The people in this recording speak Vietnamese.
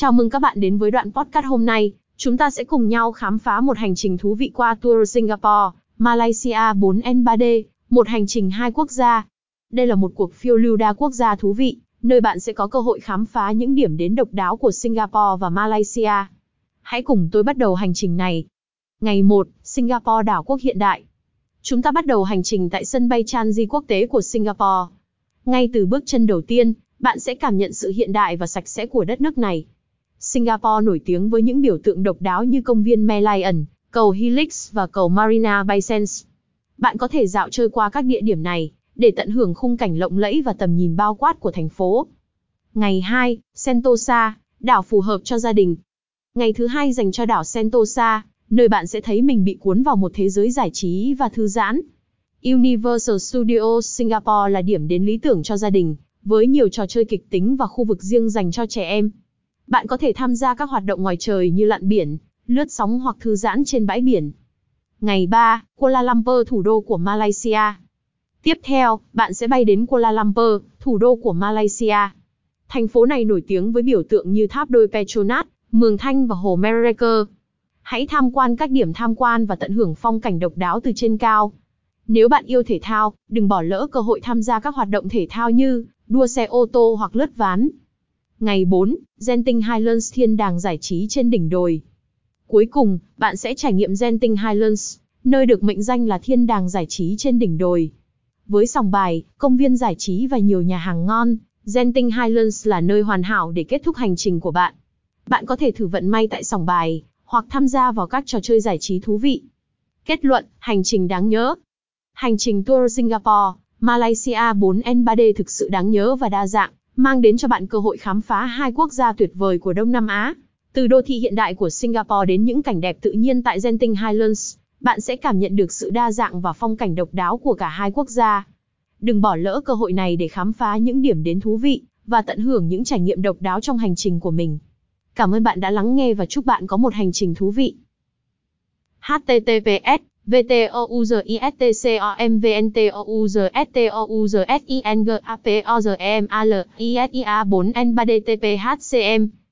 Chào mừng các bạn đến với đoạn podcast hôm nay. Chúng ta sẽ cùng nhau khám phá một hành trình thú vị qua tour Singapore, Malaysia 4N3D, một hành trình hai quốc gia. Đây là một cuộc phiêu lưu đa quốc gia thú vị, nơi bạn sẽ có cơ hội khám phá những điểm đến độc đáo của Singapore và Malaysia. Hãy cùng tôi bắt đầu hành trình này. Ngày 1, Singapore đảo quốc hiện đại. Chúng ta bắt đầu hành trình tại sân bay Changi quốc tế của Singapore. Ngay từ bước chân đầu tiên, bạn sẽ cảm nhận sự hiện đại và sạch sẽ của đất nước này. Singapore nổi tiếng với những biểu tượng độc đáo như công viên Merlion, cầu Helix và cầu Marina Bay Sands. Bạn có thể dạo chơi qua các địa điểm này, để tận hưởng khung cảnh lộng lẫy và tầm nhìn bao quát của thành phố. Ngày 2, Sentosa, đảo phù hợp cho gia đình. Ngày thứ hai dành cho đảo Sentosa, nơi bạn sẽ thấy mình bị cuốn vào một thế giới giải trí và thư giãn. Universal Studios Singapore là điểm đến lý tưởng cho gia đình, với nhiều trò chơi kịch tính và khu vực riêng dành cho trẻ em. Bạn có thể tham gia các hoạt động ngoài trời như lặn biển, lướt sóng hoặc thư giãn trên bãi biển. Ngày 3, Kuala Lumpur thủ đô của Malaysia. Tiếp theo, bạn sẽ bay đến Kuala Lumpur, thủ đô của Malaysia. Thành phố này nổi tiếng với biểu tượng như tháp đôi Petronas, Mường Thanh và Hồ Merreker. Hãy tham quan các điểm tham quan và tận hưởng phong cảnh độc đáo từ trên cao. Nếu bạn yêu thể thao, đừng bỏ lỡ cơ hội tham gia các hoạt động thể thao như đua xe ô tô hoặc lướt ván. Ngày 4, Genting Highlands thiên đàng giải trí trên đỉnh đồi. Cuối cùng, bạn sẽ trải nghiệm Genting Highlands, nơi được mệnh danh là thiên đàng giải trí trên đỉnh đồi. Với sòng bài, công viên giải trí và nhiều nhà hàng ngon, Genting Highlands là nơi hoàn hảo để kết thúc hành trình của bạn. Bạn có thể thử vận may tại sòng bài, hoặc tham gia vào các trò chơi giải trí thú vị. Kết luận, hành trình đáng nhớ. Hành trình tour Singapore, Malaysia 4N3D thực sự đáng nhớ và đa dạng, mang đến cho bạn cơ hội khám phá hai quốc gia tuyệt vời của Đông Nam Á. Từ đô thị hiện đại của Singapore đến những cảnh đẹp tự nhiên tại Genting Highlands, bạn sẽ cảm nhận được sự đa dạng và phong cảnh độc đáo của cả hai quốc gia. Đừng bỏ lỡ cơ hội này để khám phá những điểm đến thú vị và tận hưởng những trải nghiệm độc đáo trong hành trình của mình. Cảm ơn bạn đã lắng nghe và chúc bạn có một hành trình thú vị. https VTOUZISTCOMVNTOUZSTOUZSINGAPOZEMALISIA 4N3DTPHCM